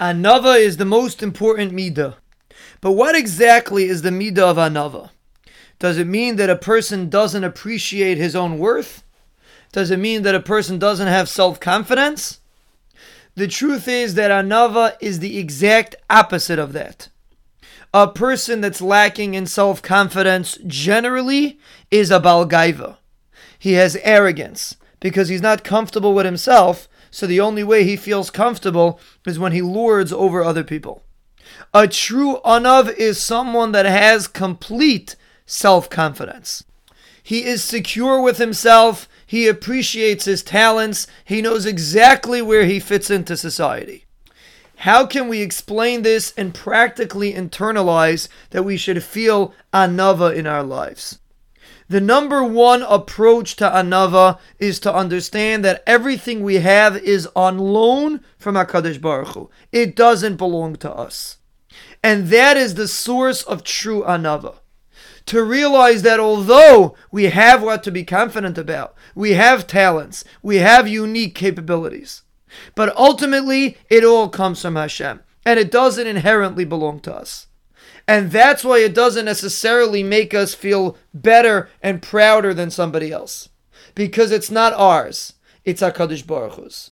Anava is the most important midah. But what exactly is the midah of anava? Does it mean that a person doesn't appreciate his own worth? Does it mean that a person doesn't have self confidence? The truth is that anava is the exact opposite of that. A person that's lacking in self confidence generally is a balgaiva. He has arrogance because he's not comfortable with himself, so the only way he feels comfortable is when he lords over other people. A true anav is someone that has complete self confidence. He is secure with himself, he appreciates his talents, he knows exactly where he fits into society. How can we explain this and practically internalize that we should feel anava in our lives? The number one approach to anava is to understand that everything we have is on loan from HaKadosh Baruch Hu. It doesn't belong to us. And that is the source of true anava. To realize that although we have what to be confident about, we have talents, we have unique capabilities, but ultimately it all comes from Hashem, and it doesn't inherently belong to us. And that's why it doesn't necessarily make us feel better and prouder than somebody else. Because it's not ours, it's HaKadosh Baruch Hu's.